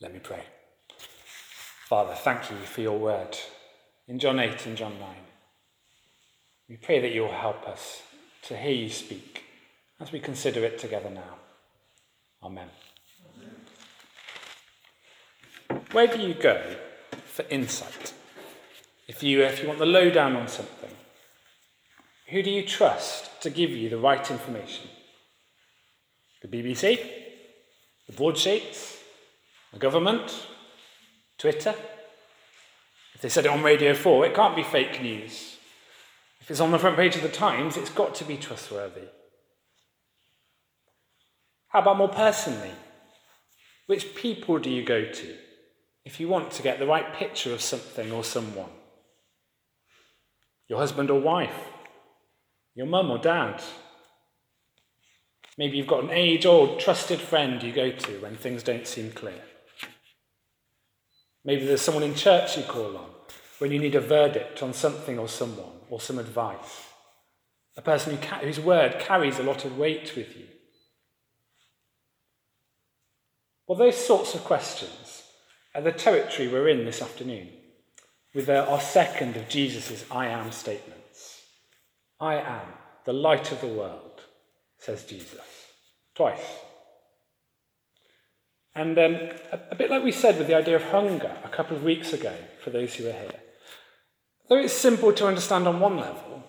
Let me pray. Father, thank you for your word in John 8 and John 9. We pray that you'll help us to hear you speak as we consider it together now. Amen. Amen. Where do you go for insight? If you, if you want the lowdown on something, who do you trust to give you the right information? The BBC? The broadsheets? The government? Twitter? If they said it on Radio 4, it can't be fake news. If it's on the front page of the Times, it's got to be trustworthy. How about more personally? Which people do you go to if you want to get the right picture of something or someone? Your husband or wife? Your mum or dad? Maybe you've got an age old trusted friend you go to when things don't seem clear. Maybe there's someone in church you call on when you need a verdict on something or someone or some advice. A person who whose word carries a lot of weight with you. Well, those sorts of questions are the territory we're in this afternoon with uh, our second of Jesus' I am statements. I am the light of the world, says Jesus. Twice. And um, a, a bit like we said with the idea of hunger a couple of weeks ago, for those who are here, though it's simple to understand on one level,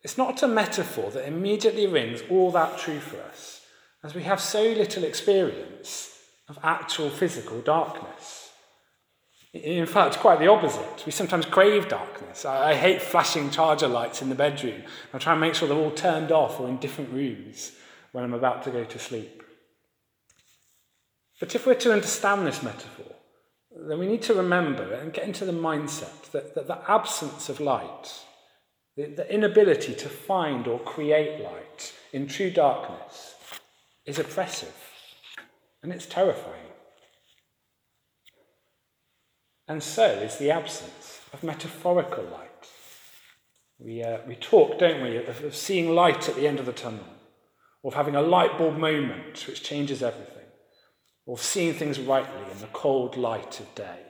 it's not a metaphor that immediately rings all that true for us, as we have so little experience of actual physical darkness. In fact, quite the opposite. We sometimes crave darkness. I, I hate flashing charger lights in the bedroom. I try and make sure they're all turned off or in different rooms when I'm about to go to sleep. But if we're to understand this metaphor, then we need to remember and get into the mindset that, that the absence of light, the, the inability to find or create light in true darkness, is oppressive and it's terrifying. And so is the absence of metaphorical light. We, uh, we talk, don't we, of, of seeing light at the end of the tunnel, or of having a light bulb moment which changes everything or seeing things rightly in the cold light of day.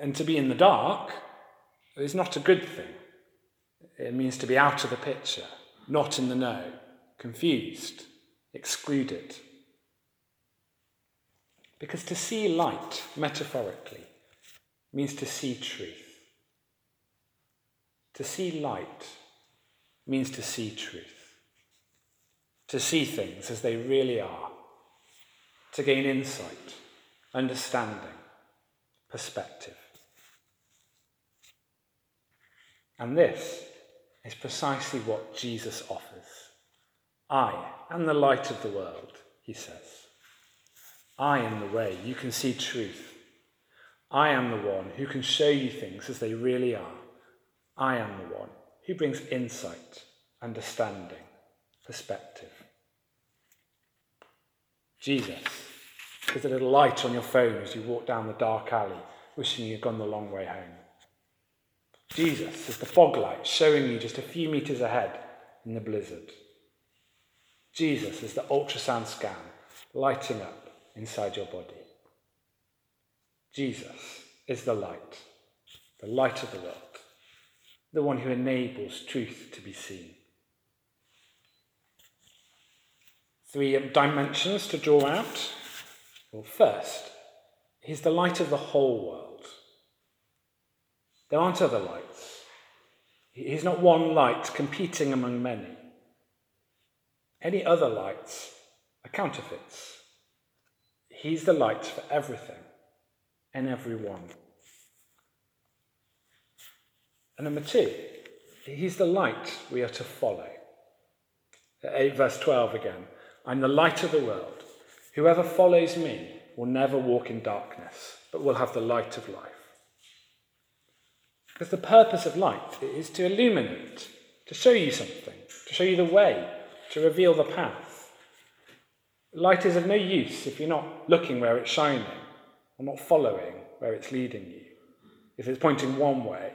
And to be in the dark is not a good thing. It means to be out of the picture, not in the know, confused, excluded. Because to see light, metaphorically, means to see truth. To see light means to see truth. To see things as they really are to gain insight, understanding, perspective. And this is precisely what Jesus offers. I am the light of the world, he says. I am the way you can see truth. I am the one who can show you things as they really are. I am the one who brings insight, understanding, perspective. Jesus is a little light on your phone as you walk down the dark alley, wishing you'd gone the long way home. Jesus is the fog light showing you just a few metres ahead in the blizzard. Jesus is the ultrasound scan lighting up inside your body. Jesus is the light, the light of the world, the one who enables truth to be seen. Three dimensions to draw out. Well, first, he's the light of the whole world. There aren't other lights. He's not one light competing among many. Any other lights are counterfeits. He's the light for everything and everyone. And number two, he's the light we are to follow. 8 verse 12 again. I'm the light of the world. Whoever follows me will never walk in darkness, but will have the light of life. Because the purpose of light is to illuminate, to show you something, to show you the way, to reveal the path. Light is of no use if you're not looking where it's shining or not following where it's leading you. If it's pointing one way,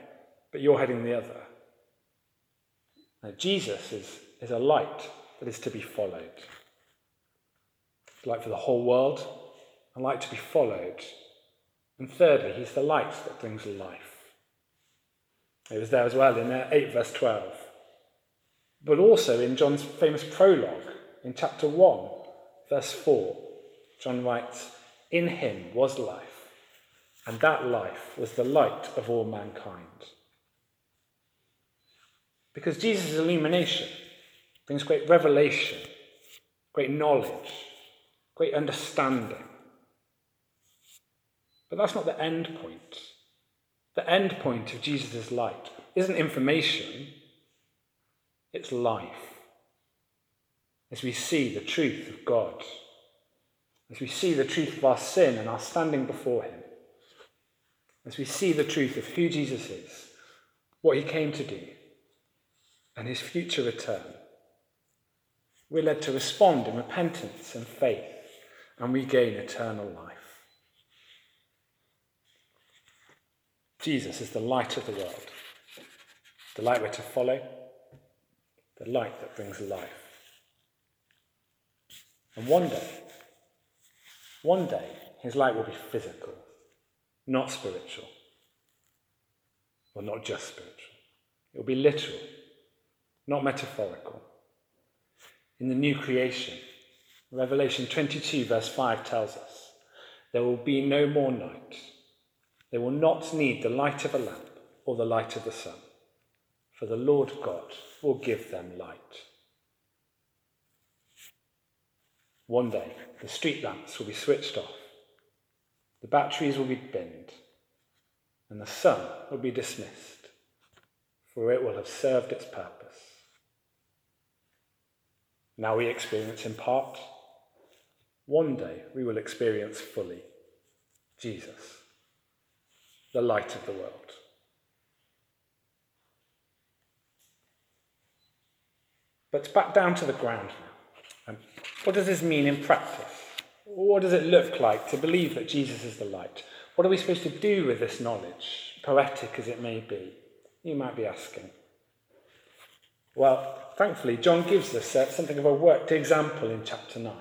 but you're heading the other. Now, Jesus is, is a light that is to be followed light for the whole world, a light to be followed. And thirdly, he's the light that brings life. It was there as well in uh, 8 verse 12. But also in John's famous prologue in chapter 1, verse 4, John writes, In him was life, and that life was the light of all mankind. Because Jesus' illumination brings great revelation, great knowledge, great understanding. But that's not the end point. The end point of Jesus' light isn't information, it's life. As we see the truth of God, as we see the truth of our sin and our standing before Him, as we see the truth of who Jesus is, what He came to do, and His future return, we're led to respond in repentance and faith, and we gain eternal life. Jesus is the light of the world, the light we're to follow, the light that brings life. And one day, one day, his light will be physical, not spiritual. Well, not just spiritual. It will be literal, not metaphorical. In the new creation, Revelation 22, verse 5 tells us, there will be no more night. They will not need the light of a lamp or the light of the sun, for the Lord God will give them light. One day, the street lamps will be switched off, the batteries will be binned, and the sun will be dismissed, for it will have served its purpose. Now we experience in part. One day we will experience fully Jesus the light of the world. But back down to the ground now. Um, what does this mean in practice? What does it look like to believe that Jesus is the light? What are we supposed to do with this knowledge, poetic as it may be? You might be asking. Well, thankfully, John gives us uh, something of a worked example in chapter 9.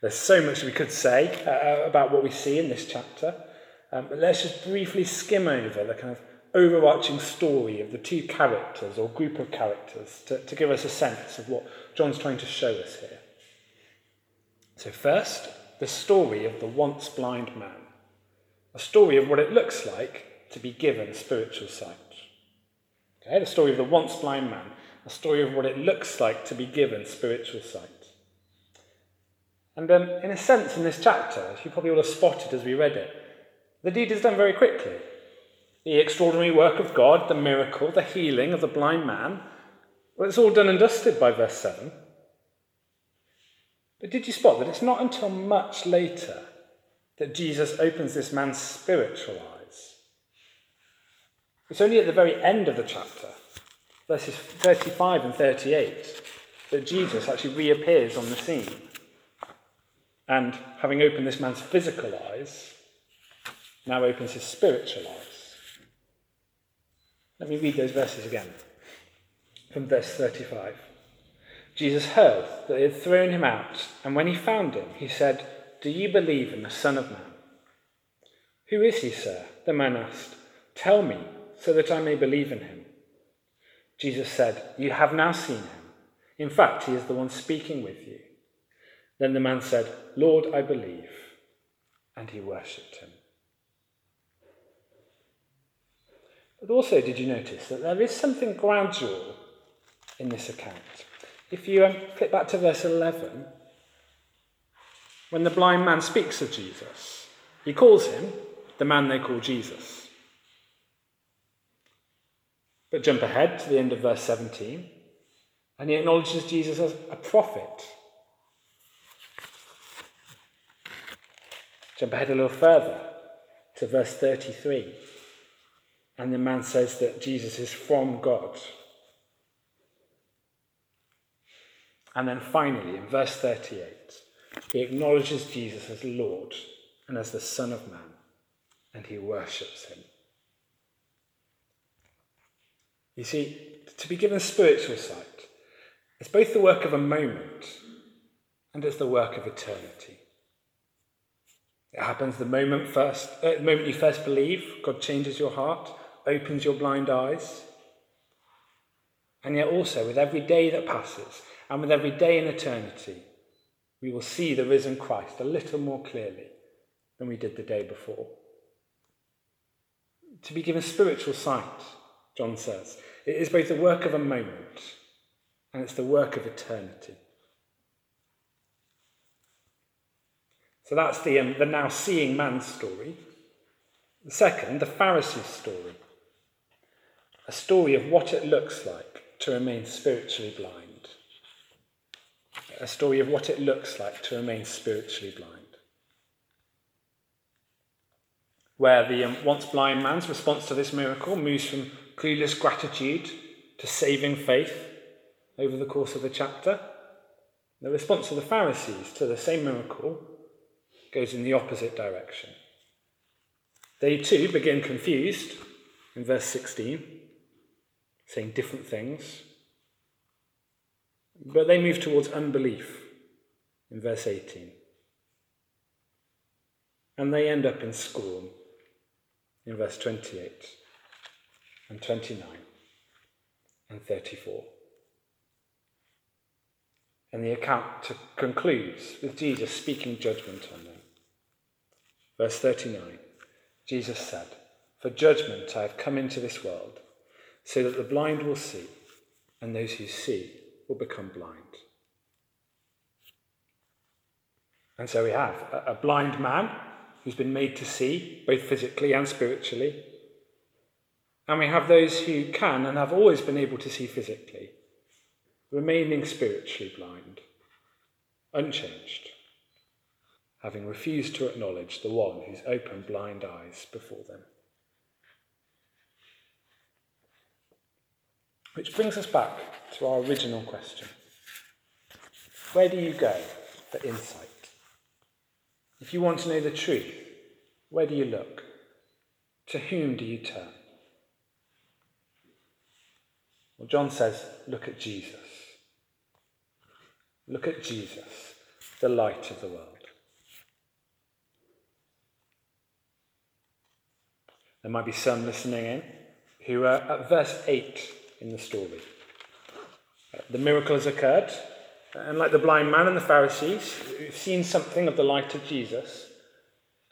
There's so much we could say uh, about what we see in this chapter. Um, but let's just briefly skim over the kind of overarching story of the two characters or group of characters to, to give us a sense of what John's trying to show us here. So, first, the story of the once blind man, a story of what it looks like to be given spiritual sight. Okay, the story of the once blind man, a story of what it looks like to be given spiritual sight. And um, in a sense, in this chapter, as you probably all have spotted as we read it, the deed is done very quickly. The extraordinary work of God, the miracle, the healing of the blind man, well, it's all done and dusted by verse 7. But did you spot that it's not until much later that Jesus opens this man's spiritual eyes? It's only at the very end of the chapter, verses 35 and 38, that Jesus actually reappears on the scene. And having opened this man's physical eyes, now opens his spiritual eyes. Let me read those verses again. From verse 35. Jesus heard that they had thrown him out, and when he found him, he said, Do you believe in the Son of Man? Who is he, sir? The man asked. Tell me, so that I may believe in him. Jesus said, You have now seen him. In fact, he is the one speaking with you. Then the man said, Lord, I believe. And he worshipped him. But also, did you notice that there is something gradual in this account? If you um, flip back to verse 11, when the blind man speaks of Jesus, he calls him the man they call Jesus. But jump ahead to the end of verse 17, and he acknowledges Jesus as a prophet. Jump ahead a little further to verse 33. And the man says that Jesus is from God. And then finally, in verse 38, he acknowledges Jesus as Lord and as the Son of Man, and he worships him. You see, to be given spiritual sight is both the work of a moment and it's the work of eternity. Happens the moment first, uh, the moment you first believe, God changes your heart, opens your blind eyes. And yet also, with every day that passes, and with every day in eternity, we will see the risen Christ a little more clearly than we did the day before. To be given spiritual sight, John says, it is both the work of a moment and it's the work of eternity. So that's the, um, the now seeing man's story. The second, the Pharisee's story. A story of what it looks like to remain spiritually blind. A story of what it looks like to remain spiritually blind. Where the um, once blind man's response to this miracle moves from clueless gratitude to saving faith over the course of the chapter. The response of the Pharisees to the same miracle goes in the opposite direction. They too begin confused in verse 16, saying different things. But they move towards unbelief in verse 18. And they end up in scorn in verse 28 and 29 and 34. And the account concludes with Jesus speaking judgment on them. Verse 39 Jesus said, For judgment I have come into this world, so that the blind will see, and those who see will become blind. And so we have a blind man who's been made to see, both physically and spiritually. And we have those who can and have always been able to see physically, remaining spiritually blind, unchanged having refused to acknowledge the one who's opened blind eyes before them. Which brings us back to our original question Where do you go for insight? If you want to know the truth, where do you look? To whom do you turn? Well, John says, look at Jesus. Look at Jesus, the light of the world. There might be some listening in who are at verse 8 in the story. Uh, the miracle has occurred, and like the blind man and the Pharisees, who've seen something of the light of Jesus,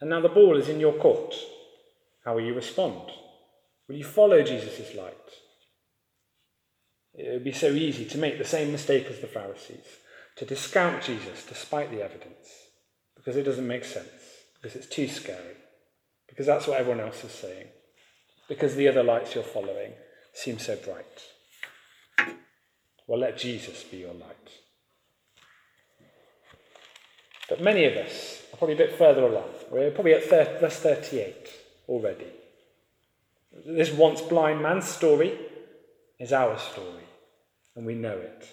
and now the ball is in your court. How will you respond? Will you follow Jesus' light? It would be so easy to make the same mistake as the Pharisees, to discount Jesus despite the evidence, because it doesn't make sense, because it's too scary because that's what everyone else is saying, because the other lights you're following seem so bright. Well, let Jesus be your light. But many of us are probably a bit further along. We're probably at verse 38 already. This once blind man's story is our story, and we know it.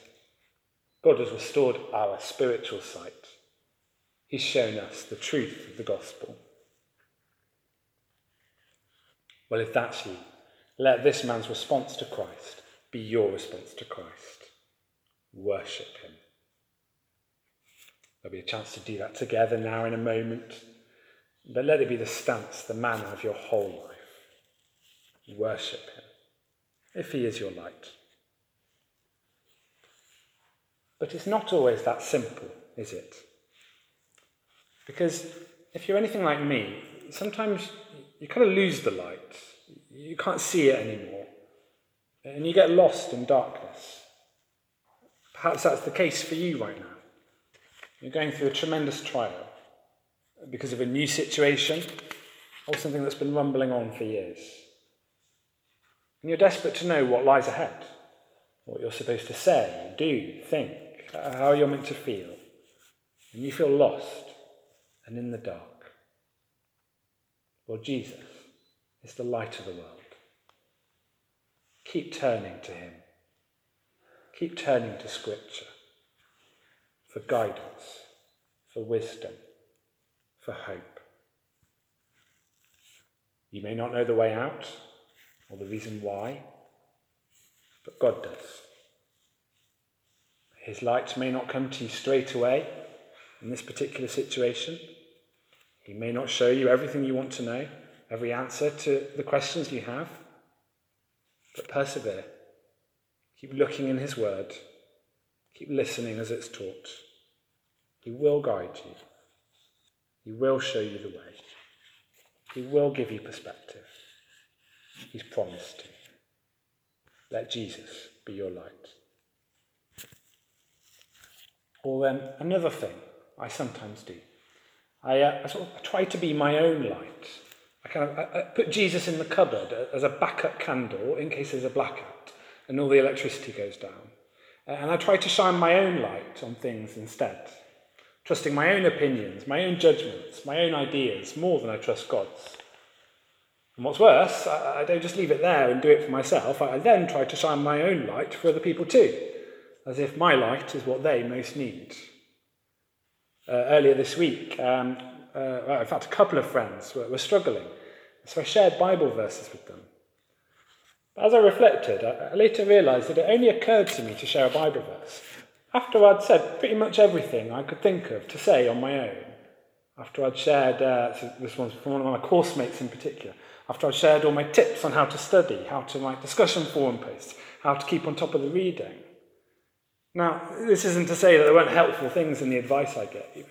God has restored our spiritual sight. He's shown us the truth of the gospel. Well, if that's you, let this man's response to Christ be your response to Christ. Worship him. There'll be a chance to do that together now in a moment. But let it be the stance, the manner of your whole life. Worship him, if he is your light. But it's not always that simple, is it? Because if you're anything like me, sometimes you kind of lose the light. You can't see it anymore. And you get lost in darkness. Perhaps that's the case for you right now. You're going through a tremendous trial because of a new situation or something that's been rumbling on for years. And you're desperate to know what lies ahead, what you're supposed to say, do, think, how you're meant to feel. And you feel lost and in the dark. Jesus is the light of the world. Keep turning to him. Keep turning to Scripture for guidance, for wisdom, for hope. You may not know the way out or the reason why, but God does. His light may not come to you straight away in this particular situation, He may not show you everything you want to know, every answer to the questions you have, but persevere. Keep looking in His Word. Keep listening as it's taught. He will guide you. He will show you the way. He will give you perspective. He's promised to. Let Jesus be your light. Or then another thing I sometimes do. I, uh, I sort of try to be my own light. I kind of I, I put Jesus in the cupboard as a backup candle in case there's a blackout and all the electricity goes down. And I try to shine my own light on things instead, trusting my own opinions, my own judgments, my own ideas more than I trust God's. And what's worse, I, don't just leave it there and do it for myself. I then try to shine my own light for other people too, as if my light is what they most need. Uh, earlier this week, um, uh, well, in fact, a couple of friends were, were struggling, so I shared Bible verses with them. As I reflected, I, later realised that it only occurred to me to share a Bible verse after I'd said pretty much everything I could think of to say on my own. After I'd shared, uh, this one's from one of my course mates in particular, after I'd shared all my tips on how to study, how to write discussion forum posts, how to keep on top of the reading. Now, this isn't to say that there weren't helpful things in the advice I gave.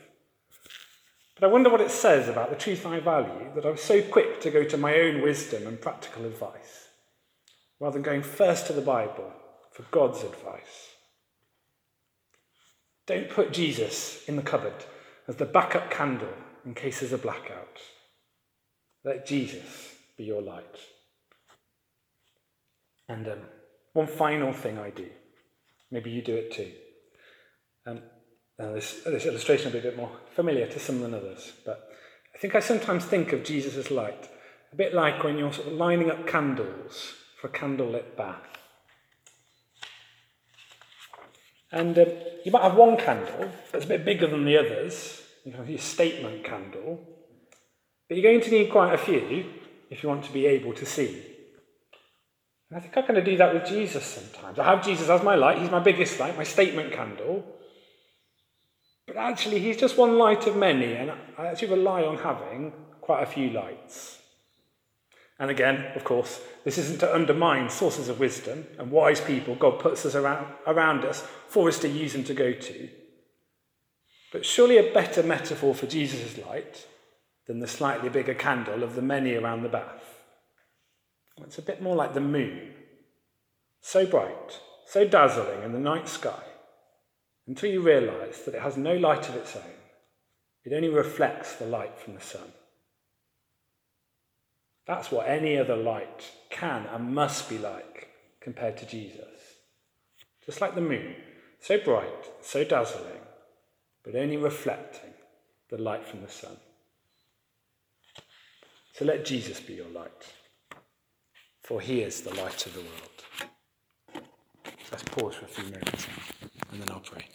But I wonder what it says about the truth I value that I was so quick to go to my own wisdom and practical advice, rather than going first to the Bible for God's advice. Don't put Jesus in the cupboard as the backup candle in case there's a blackout. Let Jesus be your light. And um, one final thing I do, maybe you do it too. Um, this, this illustration will be a bit more familiar to some than others, but I think I sometimes think of Jesus as light, a bit like when you're sort of lining up candles for a candlelit bath. And um, you might have one candle that's a bit bigger than the others, you have your statement candle, but you're going to need quite a few if you want to be able to see. And I think I kind of do that with Jesus sometimes. I have Jesus as my light, he's my biggest light, my statement candle. But actually, he's just one light of many, and I actually rely on having quite a few lights. And again, of course, this isn't to undermine sources of wisdom and wise people God puts us around, around us for us to use and to go to. But surely a better metaphor for Jesus' light than the slightly bigger candle of the many around the bath. It's a bit more like the moon, so bright, so dazzling in the night sky, until you realize that it has no light of its own. It only reflects the light from the sun. That's what any other light can and must be like compared to Jesus. Just like the moon, so bright, so dazzling, but only reflecting the light from the sun. So let Jesus be your light, for he is the light of the world. Let's pause for a few moments and then I'll pray.